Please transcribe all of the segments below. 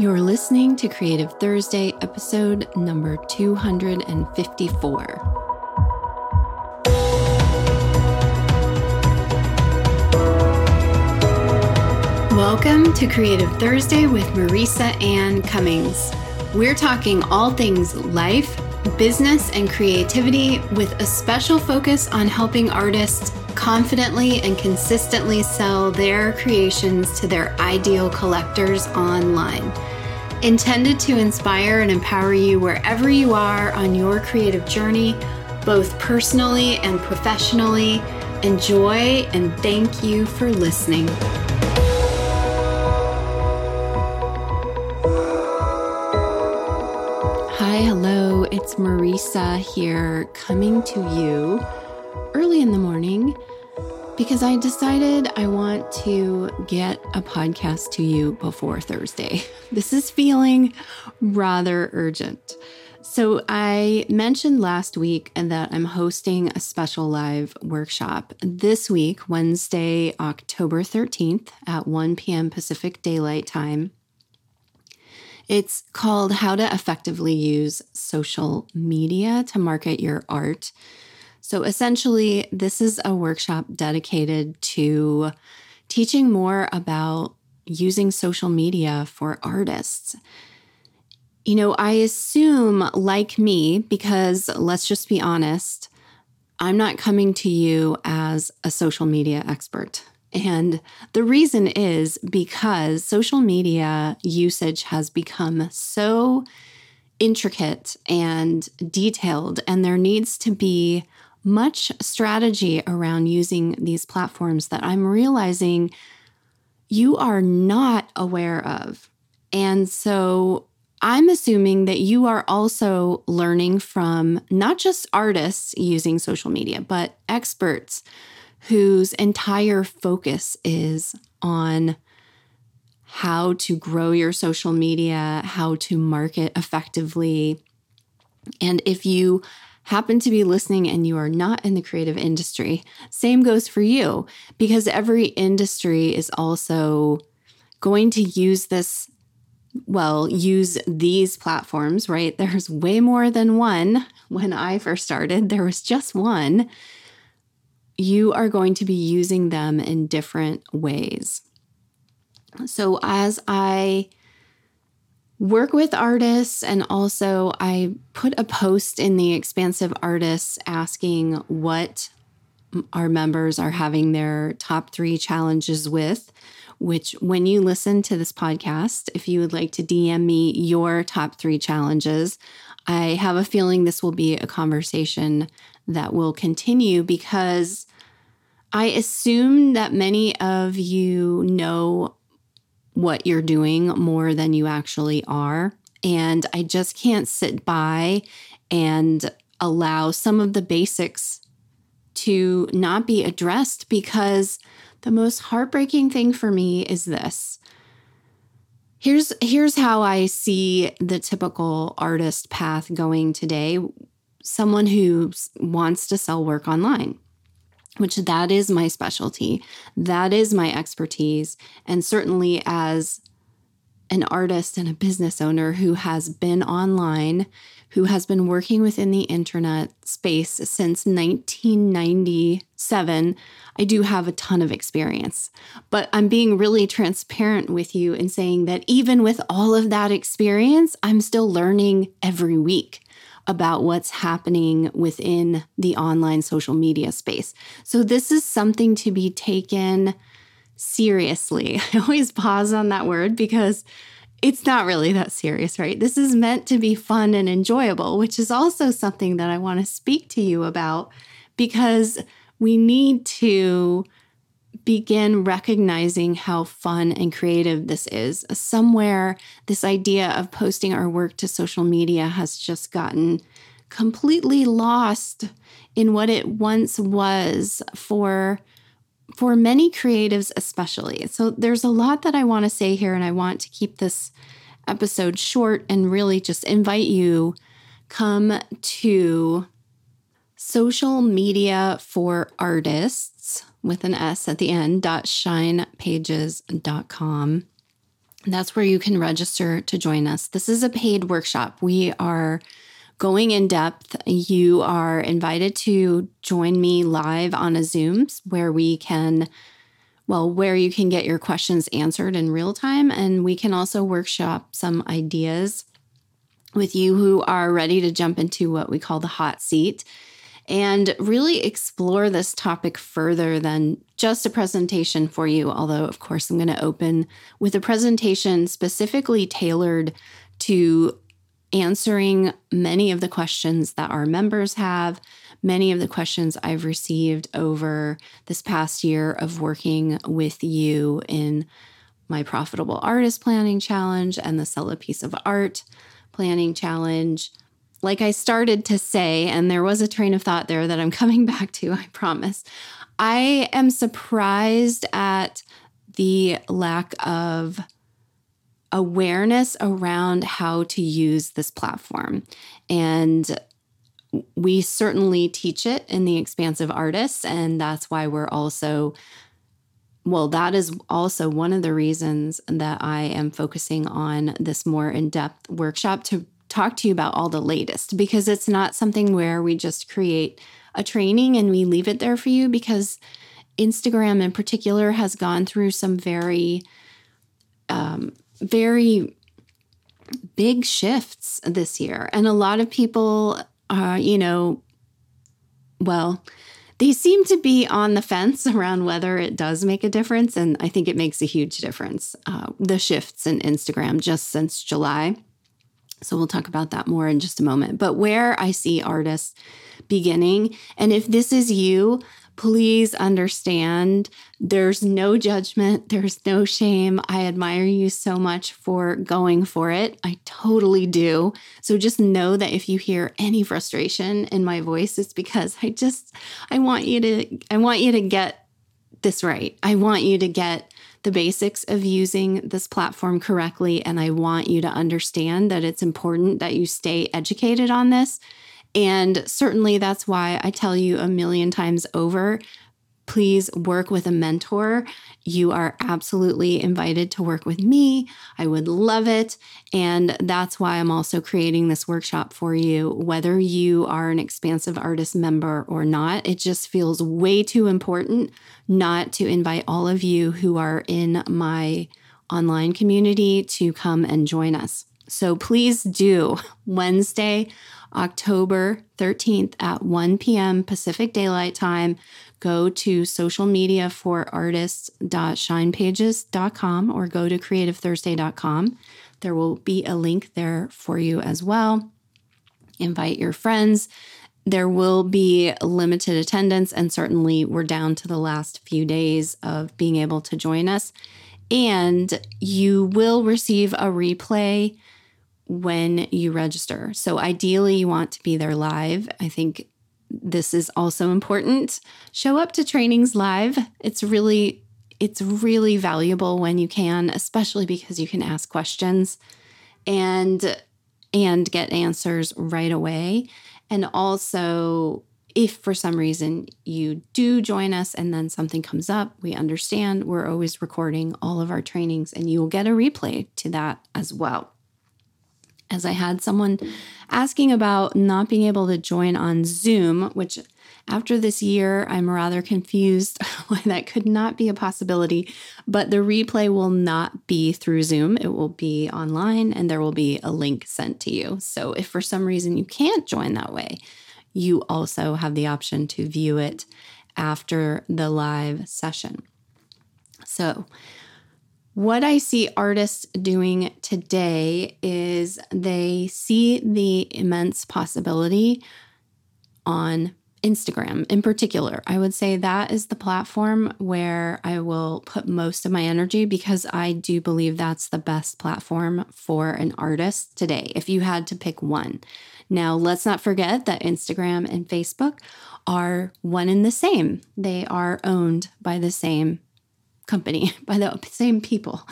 You're listening to Creative Thursday, episode number 254. Welcome to Creative Thursday with Marisa Anne Cummings. We're talking all things life, business, and creativity with a special focus on helping artists confidently and consistently sell their creations to their ideal collectors online. Intended to inspire and empower you wherever you are on your creative journey, both personally and professionally. Enjoy and thank you for listening. Hi, hello, it's Marisa here coming to you early in the morning because I decided I want to get a podcast to you before Thursday. This is feeling rather urgent. So, I mentioned last week that I'm hosting a special live workshop this week, Wednesday, October 13th at 1 p.m. Pacific Daylight Time. It's called How to Effectively Use Social Media to Market Your Art. So essentially, this is a workshop dedicated to teaching more about using social media for artists. You know, I assume, like me, because let's just be honest, I'm not coming to you as a social media expert. And the reason is because social media usage has become so intricate and detailed, and there needs to be much strategy around using these platforms that I'm realizing you are not aware of. And so I'm assuming that you are also learning from not just artists using social media, but experts whose entire focus is on how to grow your social media, how to market effectively. And if you happen to be listening and you are not in the creative industry, same goes for you because every industry is also going to use this well, use these platforms, right? There's way more than one. When I first started, there was just one. You are going to be using them in different ways. So, as I work with artists and also I put a post in the Expansive Artists asking what our members are having their top three challenges with. Which, when you listen to this podcast, if you would like to DM me your top three challenges, I have a feeling this will be a conversation that will continue because I assume that many of you know what you're doing more than you actually are. And I just can't sit by and allow some of the basics to not be addressed because the most heartbreaking thing for me is this. Here's here's how I see the typical artist path going today. Someone who wants to sell work online which that is my specialty. That is my expertise. And certainly as an artist and a business owner who has been online, who has been working within the internet space since 1997, I do have a ton of experience. But I'm being really transparent with you in saying that even with all of that experience, I'm still learning every week about what's happening within the online social media space. So, this is something to be taken seriously. I always pause on that word because it's not really that serious, right? This is meant to be fun and enjoyable, which is also something that I want to speak to you about because we need to begin recognizing how fun and creative this is. Somewhere, this idea of posting our work to social media has just gotten completely lost in what it once was for for many creatives especially. So there's a lot that I want to say here and I want to keep this episode short and really just invite you come to social media for artists with an S at the end, dot shinepages.com. That's where you can register to join us. This is a paid workshop. We are going in depth. You are invited to join me live on a Zooms where we can, well, where you can get your questions answered in real time. And we can also workshop some ideas with you who are ready to jump into what we call the hot seat and really explore this topic further than just a presentation for you. Although, of course, I'm going to open with a presentation specifically tailored to answering many of the questions that our members have, many of the questions I've received over this past year of working with you in my Profitable Artist Planning Challenge and the Sell a Piece of Art Planning Challenge like I started to say, and there was a train of thought there that I'm coming back to, I promise. I am surprised at the lack of awareness around how to use this platform. And we certainly teach it in the expansive artists, and that's why we're also well, that is also one of the reasons that I am focusing on this more in depth workshop to talk to you about all the latest because it's not something where we just create a training and we leave it there for you because Instagram in particular has gone through some very, um, very big shifts this year. And a lot of people, uh, you know, well, they seem to be on the fence around whether it does make a difference. And I think it makes a huge difference. Uh, the shifts in Instagram just since July. So we'll talk about that more in just a moment. But where I see artists beginning, and if this is you, please understand there's no judgment, there's no shame. I admire you so much for going for it. I totally do. So just know that if you hear any frustration in my voice, it's because I just I want you to I want you to get this right. I want you to get the basics of using this platform correctly. And I want you to understand that it's important that you stay educated on this. And certainly that's why I tell you a million times over please work with a mentor. You are absolutely invited to work with me. I would love it. And that's why I'm also creating this workshop for you, whether you are an expansive artist member or not. It just feels way too important not to invite all of you who are in my online community to come and join us. So please do Wednesday, October 13th at 1 p.m. Pacific Daylight Time go to social media for artists.shinepages.com or go to creativethursday.com. There will be a link there for you as well. Invite your friends. There will be limited attendance, and certainly we're down to the last few days of being able to join us. And you will receive a replay when you register. So, ideally, you want to be there live. I think this is also important. Show up to trainings live. It's really it's really valuable when you can, especially because you can ask questions and and get answers right away. And also if for some reason you do join us and then something comes up, we understand we're always recording all of our trainings and you will get a replay to that as well as I had someone asking about not being able to join on Zoom, which after this year, I'm rather confused why that could not be a possibility. But the replay will not be through Zoom, it will be online and there will be a link sent to you. So if for some reason you can't join that way, you also have the option to view it after the live session. So, what I see artists doing today is they see the immense possibility on Instagram in particular. I would say that is the platform where I will put most of my energy because I do believe that's the best platform for an artist today, if you had to pick one. Now, let's not forget that Instagram and Facebook are one and the same, they are owned by the same company by the same people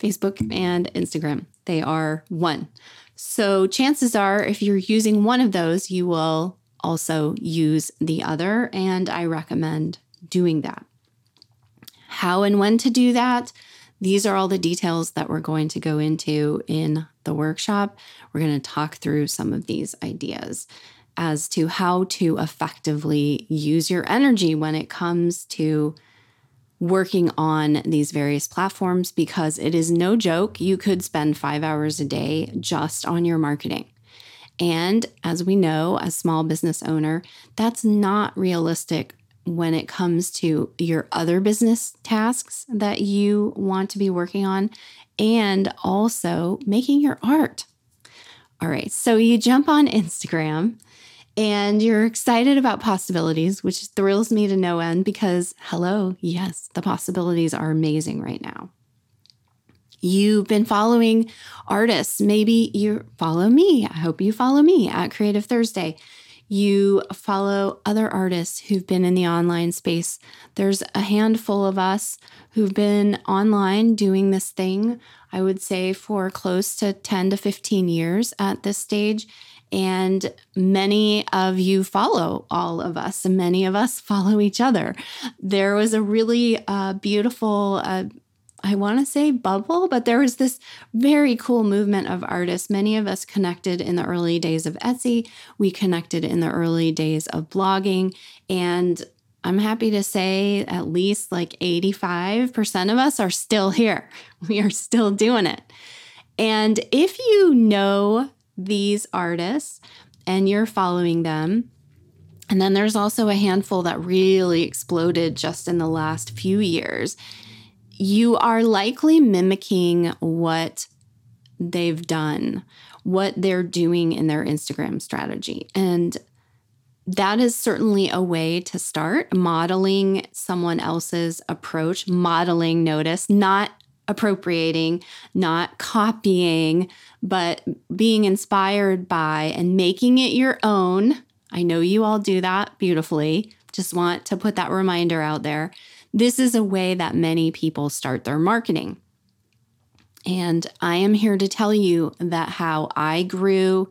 Facebook and Instagram. They are one. So, chances are, if you're using one of those, you will also use the other. And I recommend doing that. How and when to do that, These are all the details that we're going to go into in the workshop. We're going to talk through some of these ideas as to how to effectively use your energy when it comes to working on these various platforms because it is no joke. You could spend five hours a day just on your marketing. And as we know, as small business owner, that's not realistic when it comes to your other business tasks that you want to be working on and also making your art. All right, so you jump on Instagram and you're excited about possibilities, which thrills me to no end because, hello, yes, the possibilities are amazing right now. You've been following artists. Maybe you follow me. I hope you follow me at Creative Thursday. You follow other artists who've been in the online space. There's a handful of us who've been online doing this thing, I would say, for close to 10 to 15 years at this stage. And many of you follow all of us, and many of us follow each other. There was a really uh, beautiful uh, I want to say bubble, but there was this very cool movement of artists. Many of us connected in the early days of Etsy. We connected in the early days of blogging. And I'm happy to say at least like 85% of us are still here. We are still doing it. And if you know these artists and you're following them, and then there's also a handful that really exploded just in the last few years you are likely mimicking what they've done, what they're doing in their Instagram strategy. And that is certainly a way to start modeling someone else's approach, modeling notice, not appropriating, not copying, but being inspired by and making it your own. I know you all do that beautifully. Just want to put that reminder out there. This is a way that many people start their marketing. And I am here to tell you that how I grew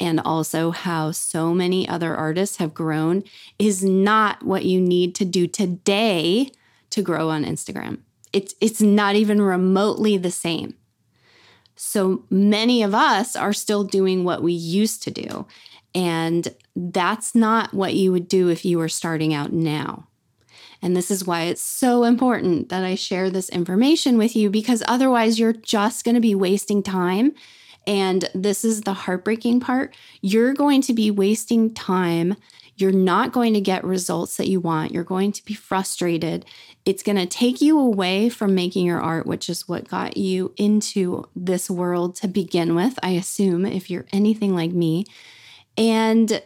and also how so many other artists have grown is not what you need to do today to grow on Instagram. It's it's not even remotely the same. So many of us are still doing what we used to do. And that's not what you would do if you were starting out now. And this is why it's so important that I share this information with you because otherwise you're just going to be wasting time. And this is the heartbreaking part. You're going to be wasting time. You're not going to get results that you want. You're going to be frustrated. It's going to take you away from making your art, which is what got you into this world to begin with, I assume, if you're anything like me. And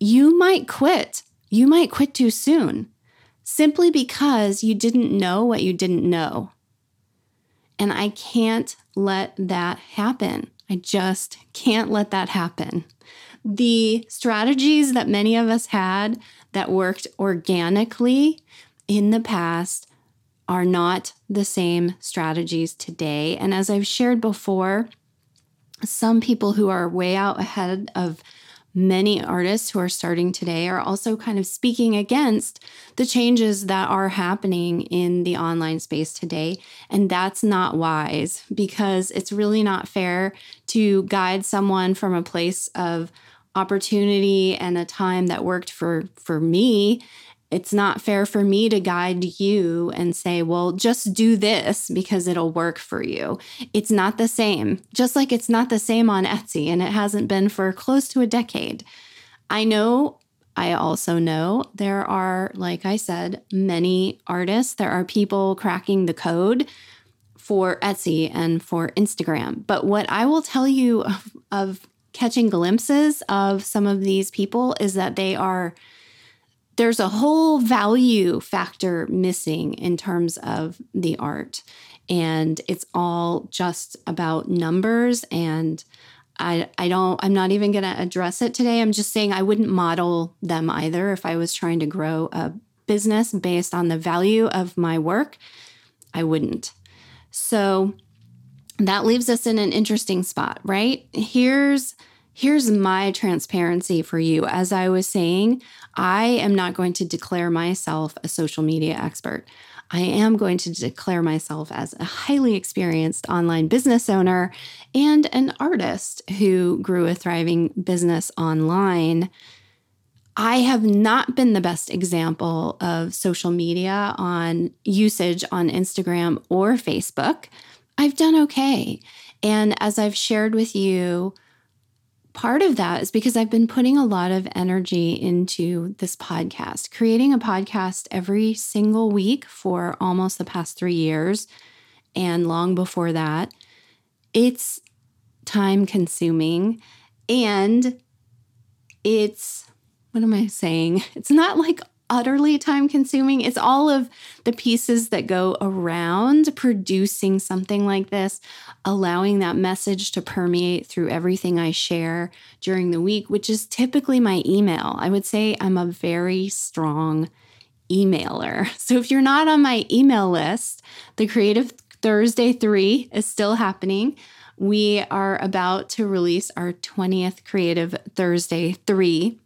you might quit. You might quit too soon simply because you didn't know what you didn't know. And I can't let that happen. I just can't let that happen. The strategies that many of us had that worked organically in the past are not the same strategies today. And as I've shared before, some people who are way out ahead of many artists who are starting today are also kind of speaking against the changes that are happening in the online space today. And that's not wise because it's really not fair to guide someone from a place of opportunity and a time that worked for for me it's not fair for me to guide you and say, well, just do this because it'll work for you. It's not the same, just like it's not the same on Etsy, and it hasn't been for close to a decade. I know, I also know there are, like I said, many artists, there are people cracking the code for Etsy and for Instagram. But what I will tell you of, of catching glimpses of some of these people is that they are there's a whole value factor missing in terms of the art. And it's all just about numbers. And I, I don't, I'm not even going to address it today. I'm just saying I wouldn't model them either if I was trying to grow a business based on the value of my work. I wouldn't. So that leaves us in an interesting spot, right? Here's Here's my transparency for you. As I was saying, I am not going to declare myself a social media expert. I am going to declare myself as a highly experienced online business owner and an artist who grew a thriving business online. I have not been the best example of social media on usage on Instagram or Facebook. I've done okay. And as I've shared with you, part of that is because I've been putting a lot of energy into this podcast, creating a podcast every single week for almost the past three years and long before that. It's time consuming and it's what am I saying? It's not like utterly time consuming. It's all of the pieces that go around producing something like this, allowing that message to permeate through everything I share during the week, which is typically my email. I would say I'm a very strong emailer. So if you're not on my email list, the Creative Thursday 3 is still happening. We are about to release our 20th Creative Thursday 3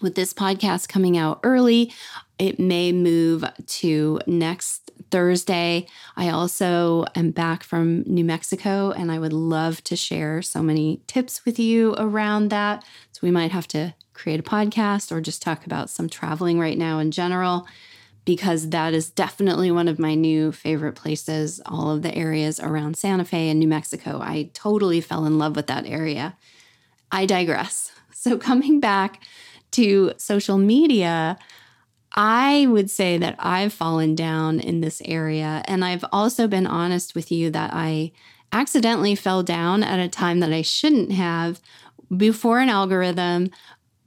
with this podcast coming out early, it may move to next Thursday. I also am back from New Mexico and I would love to share so many tips with you around that. So we might have to create a podcast or just talk about some traveling right now in general because that is definitely one of my new favorite places. All of the areas around Santa Fe and New Mexico. I totally fell in love with that area. I digress. So, coming back to social media, I would say that I've fallen down in this area. And I've also been honest with you that I accidentally fell down at a time that I shouldn't have before an algorithm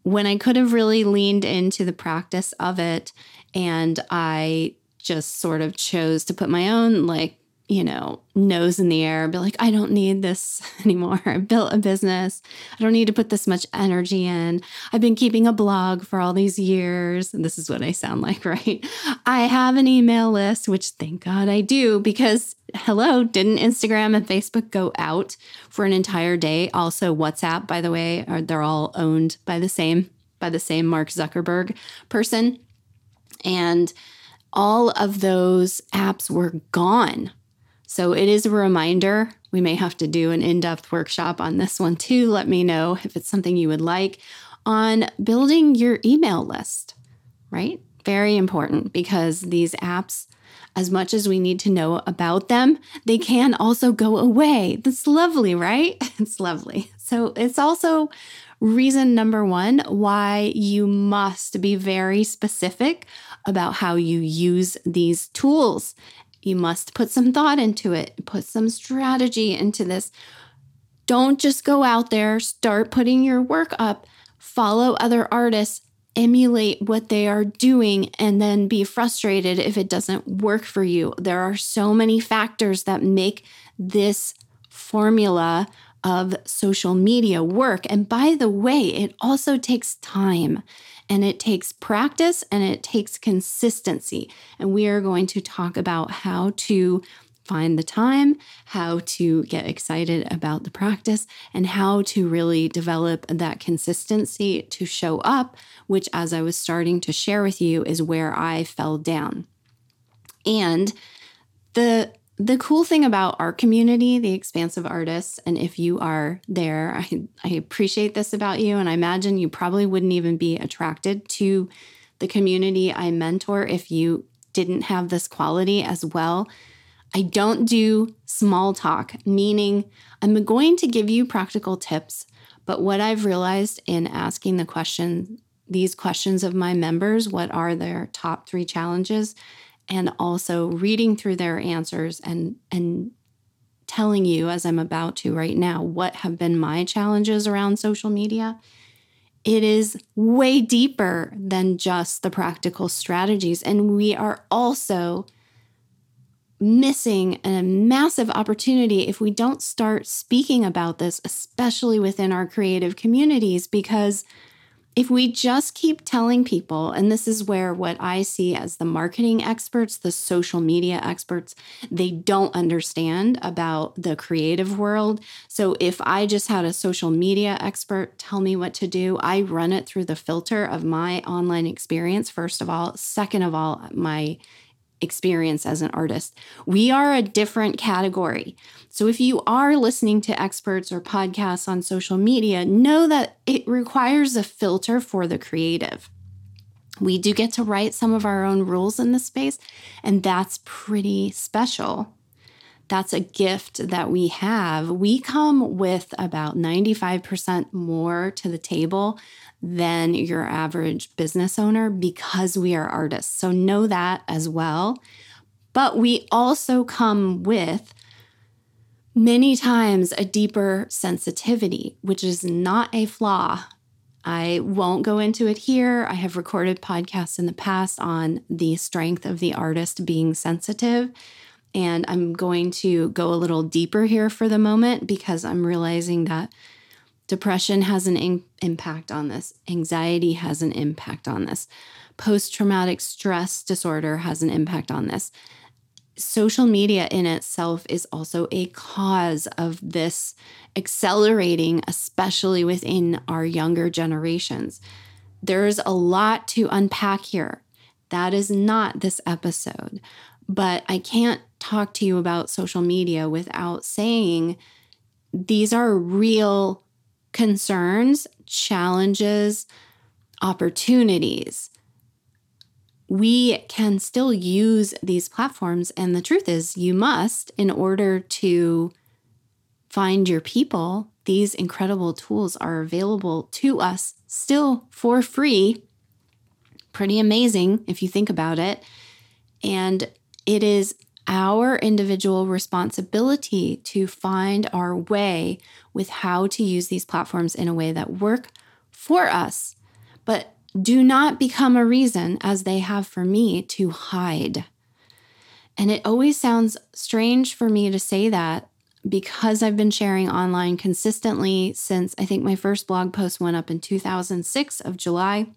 when I could have really leaned into the practice of it. And I just sort of chose to put my own like you know, nose in the air, be like, I don't need this anymore. I built a business. I don't need to put this much energy in. I've been keeping a blog for all these years. And this is what I sound like, right? I have an email list, which thank God I do because hello, didn't Instagram and Facebook go out for an entire day? Also, WhatsApp, by the way, are they're all owned by the same by the same Mark Zuckerberg person. And all of those apps were gone so it is a reminder. We may have to do an in depth workshop on this one too. Let me know if it's something you would like on building your email list, right? Very important because these apps, as much as we need to know about them, they can also go away. That's lovely, right? It's lovely. So it's also reason number one why you must be very specific about how you use these tools you must put some thought into it, put some strategy into this. Don't just go out there, start putting your work up, follow other artists, emulate what they are doing, and then be frustrated if it doesn't work for you. There are so many factors that make this formula of social media work. And by the way, it also takes time and it takes practice and it takes consistency. And we are going to talk about how to find the time, how to get excited about the practice, and how to really develop that consistency to show up, which, as I was starting to share with you, is where I fell down. And the the cool thing about our community, the expansive artists, and if you are there, I, I appreciate this about you. And I imagine you probably wouldn't even be attracted to the community I mentor if you didn't have this quality as well. I don't do small talk, meaning I'm going to give you practical tips. But what I've realized in asking the question, these questions of my members, what are their top three challenges? And also reading through their answers and and telling you as I'm about to right now what have been my challenges around social media it is way deeper than just the practical strategies. And we are also missing a massive opportunity if we don't start speaking about this especially within our creative communities because if we just keep telling people, and this is where what I see as the marketing experts, the social media experts, they don't understand about the creative world. So if I just had a social media expert tell me what to do, I run it through the filter of my online experience, first of all. Second of all, my experience as an artist. We are a different category. So if you are listening to experts or podcasts on social media, know that it requires a filter for the creative. We do get to write some of our own rules in this space, and that's pretty special. That's a gift that we have. We come with about 95% more to the table than your average business owner because we are artists. So know that as well. But we also come with many times a deeper sensitivity, which is not a flaw. I won't go into it here. I have recorded podcasts in the past on the strength of the artist being sensitive. And I'm going to go a little deeper here for the moment because I'm realizing that Depression has an in- impact on this. Anxiety has an impact on this. Post traumatic stress disorder has an impact on this. Social media in itself is also a cause of this accelerating, especially within our younger generations. There's a lot to unpack here. That is not this episode. But I can't talk to you about social media without saying these are real concerns, challenges, opportunities. We can still use these platforms. And the truth is, you must, in order to find your people, these incredible tools are available to us still for free. Pretty amazing if you think about it. And it is our individual responsibility to find our way with how to use these platforms in a way that work for us, but do not become a reason, as they have for me, to hide. And it always sounds strange for me to say that because I've been sharing online consistently since I think my first blog post went up in 2006 of July.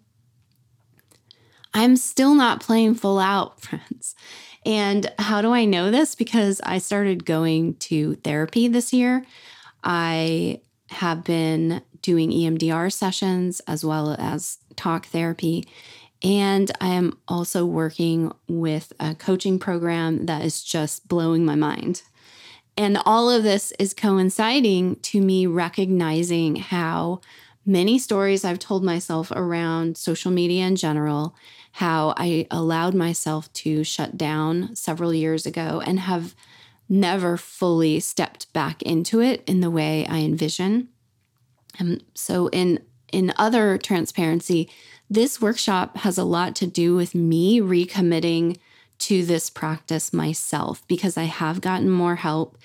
I'm still not playing full out, friends. And how do I know this? Because I started going to therapy this year. I have been doing EMDR sessions as well as talk therapy. And I am also working with a coaching program that is just blowing my mind. And all of this is coinciding to me recognizing how many stories I've told myself around social media in general how I allowed myself to shut down several years ago and have never fully stepped back into it in the way I envision. And so in in other transparency, this workshop has a lot to do with me recommitting to this practice myself because I have gotten more help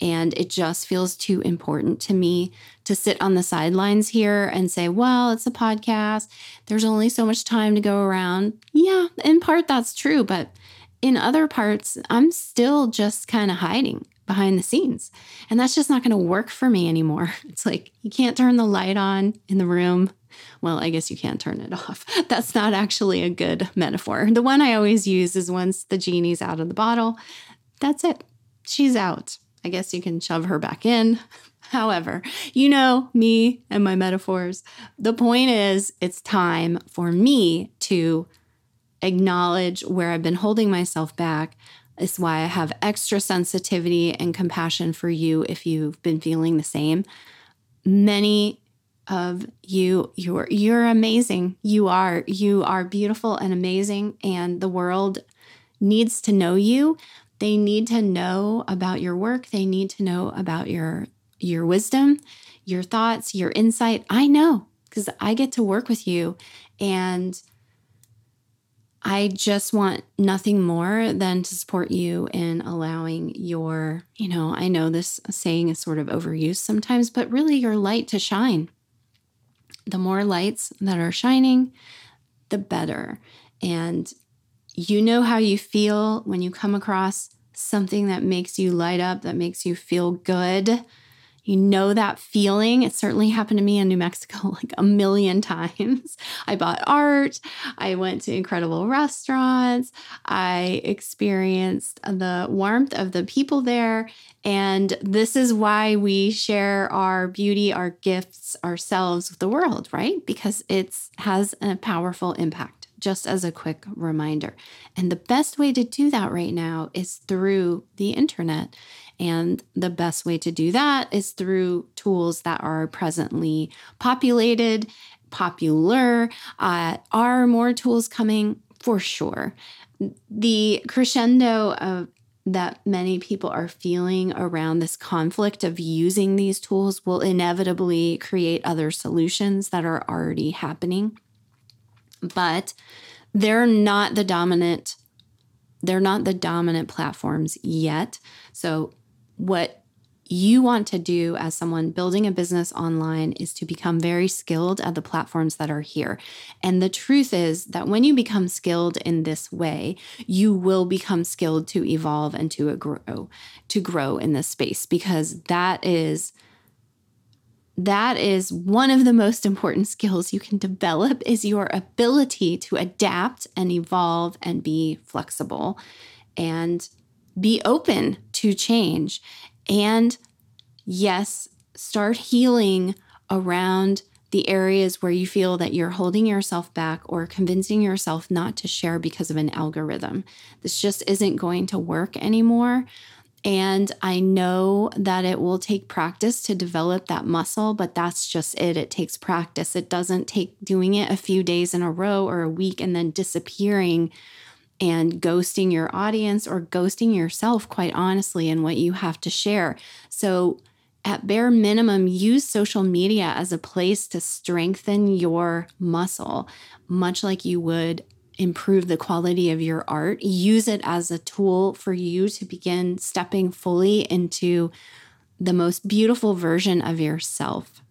and it just feels too important to me to sit on the sidelines here and say, well, it's a podcast. There's only so much time to go around. Yeah, in part, that's true. But in other parts, I'm still just kind of hiding behind the scenes. And that's just not going to work for me anymore. It's like you can't turn the light on in the room. Well, I guess you can't turn it off. That's not actually a good metaphor. The one I always use is once the genie's out of the bottle, that's it. She's out. I guess you can shove her back in. However, you know me and my metaphors. The point is, it's time for me to acknowledge where I've been holding myself back. It's why I have extra sensitivity and compassion for you if you've been feeling the same. Many of you you're you're amazing. You are you are beautiful and amazing and the world needs to know you they need to know about your work. They need to know about your your wisdom, your thoughts, your insight. I know because I get to work with you and I just want nothing more than to support you in allowing your, you know, I know this saying is sort of overused sometimes, but really your light to shine. The more lights that are shining, the better. And you know how you feel when you come across something that makes you light up, that makes you feel good. You know that feeling. It certainly happened to me in New Mexico like a million times. I bought art. I went to incredible restaurants. I experienced the warmth of the people there. And this is why we share our beauty, our gifts, ourselves with the world, right? Because it has a powerful impact just as a quick reminder. And the best way to do that right now is through the internet. And the best way to do that is through tools that are presently populated, popular. Uh, are more tools coming? For sure. The crescendo of that many people are feeling around this conflict of using these tools will inevitably create other solutions that are already happening. But they're not the dominant they're not the dominant platforms yet. So what you want to do as someone building a business online is to become very skilled at the platforms that are here. And the truth is that when you become skilled in this way, you will become skilled to evolve and to grow, to grow in this space because that is that is one of the most important skills you can develop is your ability to adapt and evolve and be flexible and be open to change and yes, start healing around the areas where you feel that you're holding yourself back or convincing yourself not to share because of an algorithm. This just isn't going to work anymore. And I know that it will take practice to develop that muscle, but that's just it. It takes practice. It doesn't take doing it a few days in a row or a week and then disappearing and ghosting your audience or ghosting yourself, quite honestly, in what you have to share. So, at bare minimum, use social media as a place to strengthen your muscle, much like you would improve the quality of your art. Use it as a tool for you to begin stepping fully into the most beautiful version of yourself.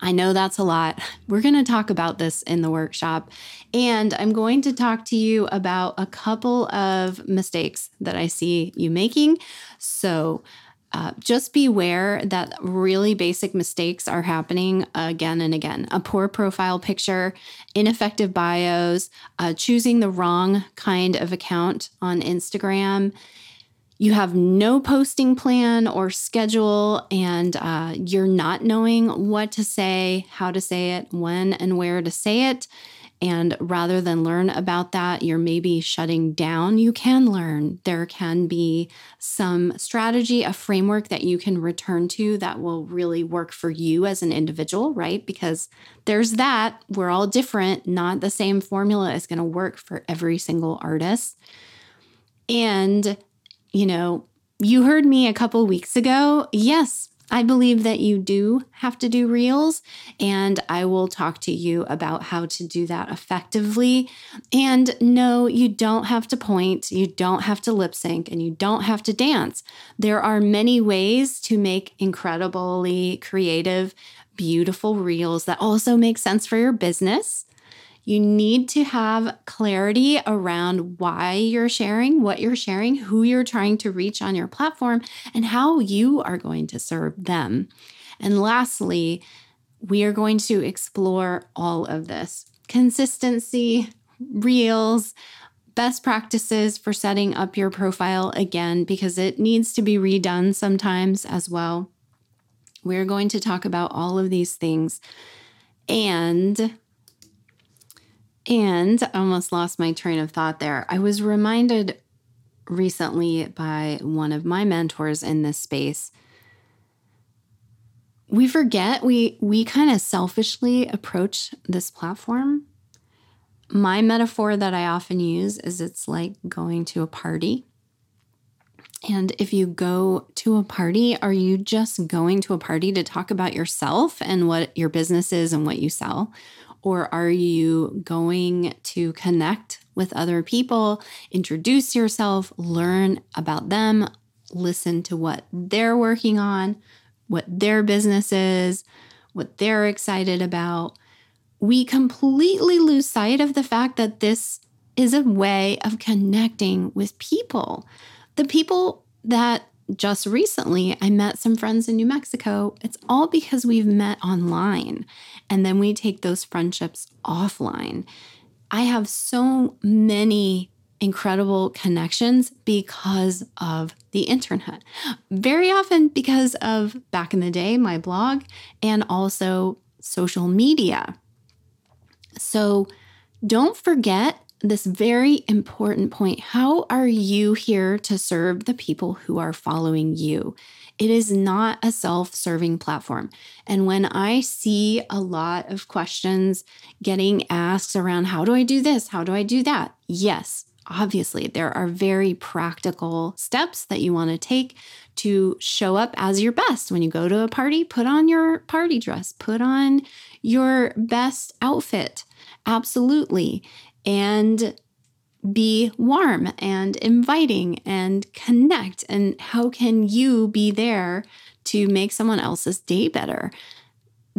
I know that's a lot. We're going to talk about this in the workshop. And I'm going to talk to you about a couple of mistakes that I see you making. So, uh, just beware that really basic mistakes are happening again and again. A poor profile picture, ineffective bios, uh, choosing the wrong kind of account on Instagram, you have no posting plan or schedule, and uh, you're not knowing what to say, how to say it, when and where to say it. And rather than learn about that, you're maybe shutting down. You can learn. There can be some strategy, a framework that you can return to that will really work for you as an individual, right? Because there's that. We're all different. Not the same formula is going to work for every single artist. And you know, you heard me a couple weeks ago. Yes, I believe that you do have to do reels, and I will talk to you about how to do that effectively. And no, you don't have to point, you don't have to lip sync, and you don't have to dance. There are many ways to make incredibly creative, beautiful reels that also make sense for your business. You need to have clarity around why you're sharing, what you're sharing, who you're trying to reach on your platform, and how you are going to serve them. And lastly, we are going to explore all of this consistency, reels, best practices for setting up your profile again, because it needs to be redone sometimes as well. We're going to talk about all of these things. And and I almost lost my train of thought there. I was reminded recently by one of my mentors in this space. We forget we we kind of selfishly approach this platform. My metaphor that I often use is it's like going to a party. And if you go to a party, are you just going to a party to talk about yourself and what your business is and what you sell? Or are you going to connect with other people, introduce yourself, learn about them, listen to what they're working on, what their business is, what they're excited about? We completely lose sight of the fact that this is a way of connecting with people. The people that just recently, I met some friends in New Mexico. It's all because we've met online and then we take those friendships offline. I have so many incredible connections because of the internet. Very often because of back in the day, my blog, and also social media. So Don't forget this very important point. How are you here to serve the people who are following you? It is not a self serving platform. And when I see a lot of questions getting asked around how do I do this? How do I do that? Yes, obviously, there are very practical steps that you want to take to show up as your best. When you go to a party, put on your party dress, put on your best outfit. Absolutely. And be warm and inviting and connect. And how can you be there to make someone else's day better?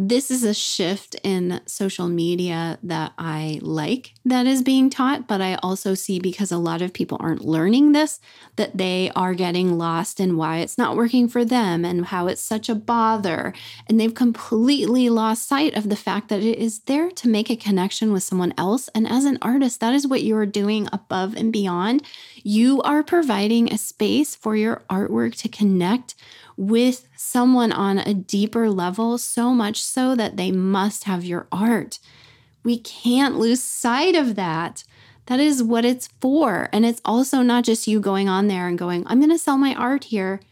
This is a shift in social media that I like that is being taught, but I also see because a lot of people aren't learning this that they are getting lost in why it's not working for them and how it's such a bother. And they've completely lost sight of the fact that it is there to make a connection with someone else. And as an artist, that is what you're doing above and beyond. You are providing a space for your artwork to connect with someone on a deeper level, so much so that they must have your art. We can't lose sight of that. That is what it's for. And it's also not just you going on there and going, I'm going to sell my art here.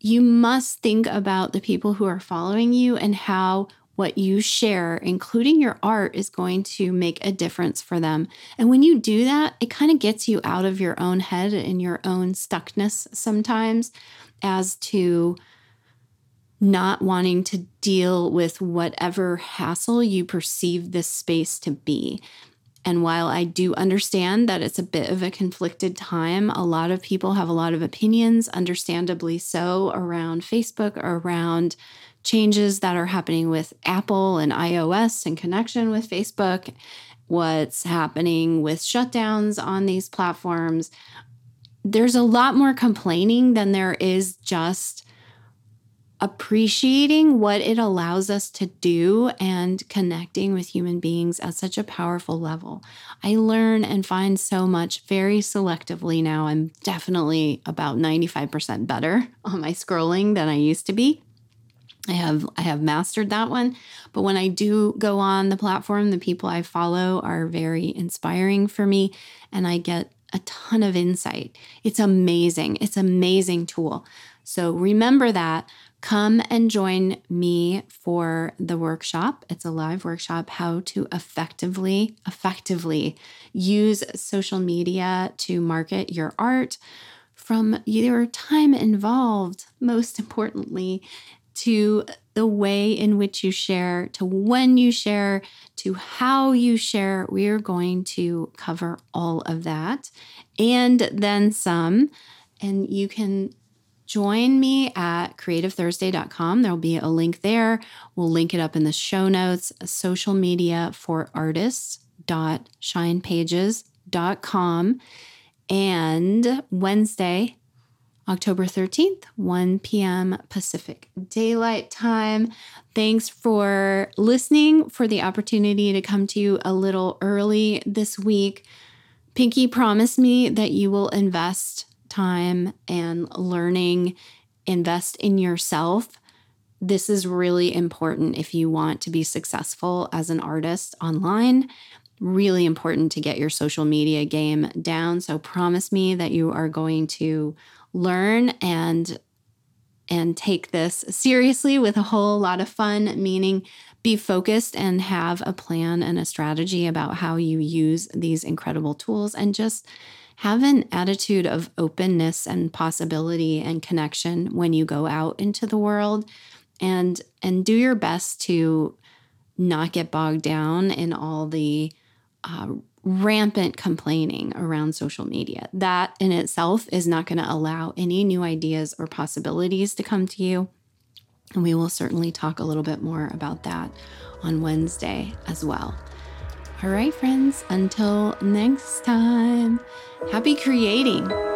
You must think about the people who are following you and how what you share, including your art, is going to make a difference for them. And when you do that, it kind of gets you out of your own head and your own stuckness sometimes as to not wanting to deal with whatever hassle you perceive this space to be. And while I do understand that it's a bit of a conflicted time, a lot of people have a lot of opinions, understandably so, around Facebook, around changes that are happening with Apple and iOS in connection with Facebook, what's happening with shutdowns on these platforms there's a lot more complaining than there is just appreciating what it allows us to do and connecting with human beings at such a powerful level. I learn and find so much very selectively now. I'm definitely about 95% better on my scrolling than I used to be. I have I have mastered that one, but when I do go on the platform, the people I follow are very inspiring for me and I get a ton of insight. It's amazing. It's amazing tool. So remember that. Come and join me for the workshop. It's a live workshop how to effectively effectively use social media to market your art from your time involved, most importantly, to the way in which you share, to when you share, to how you share. We are going to cover all of that and then some. And you can join me at creativethursday.com. There'll be a link there. We'll link it up in the show notes. Social media for artists.shinepages.com. And Wednesday, October 13th, 1 p.m. Pacific Daylight Time. Thanks for listening, for the opportunity to come to you a little early this week. Pinky promised me that you will invest time and learning, invest in yourself. This is really important if you want to be successful as an artist online. Really important to get your social media game down. So, promise me that you are going to learn and and take this seriously with a whole lot of fun, meaning be focused and have a plan and a strategy about how you use these incredible tools and just have an attitude of openness and possibility and connection when you go out into the world and and do your best to not get bogged down in all the uh, rampant complaining around social media. That in itself is not going to allow any new ideas or possibilities to come to you. And we will certainly talk a little bit more about that on Wednesday as well. All right, friends, until next time, happy creating.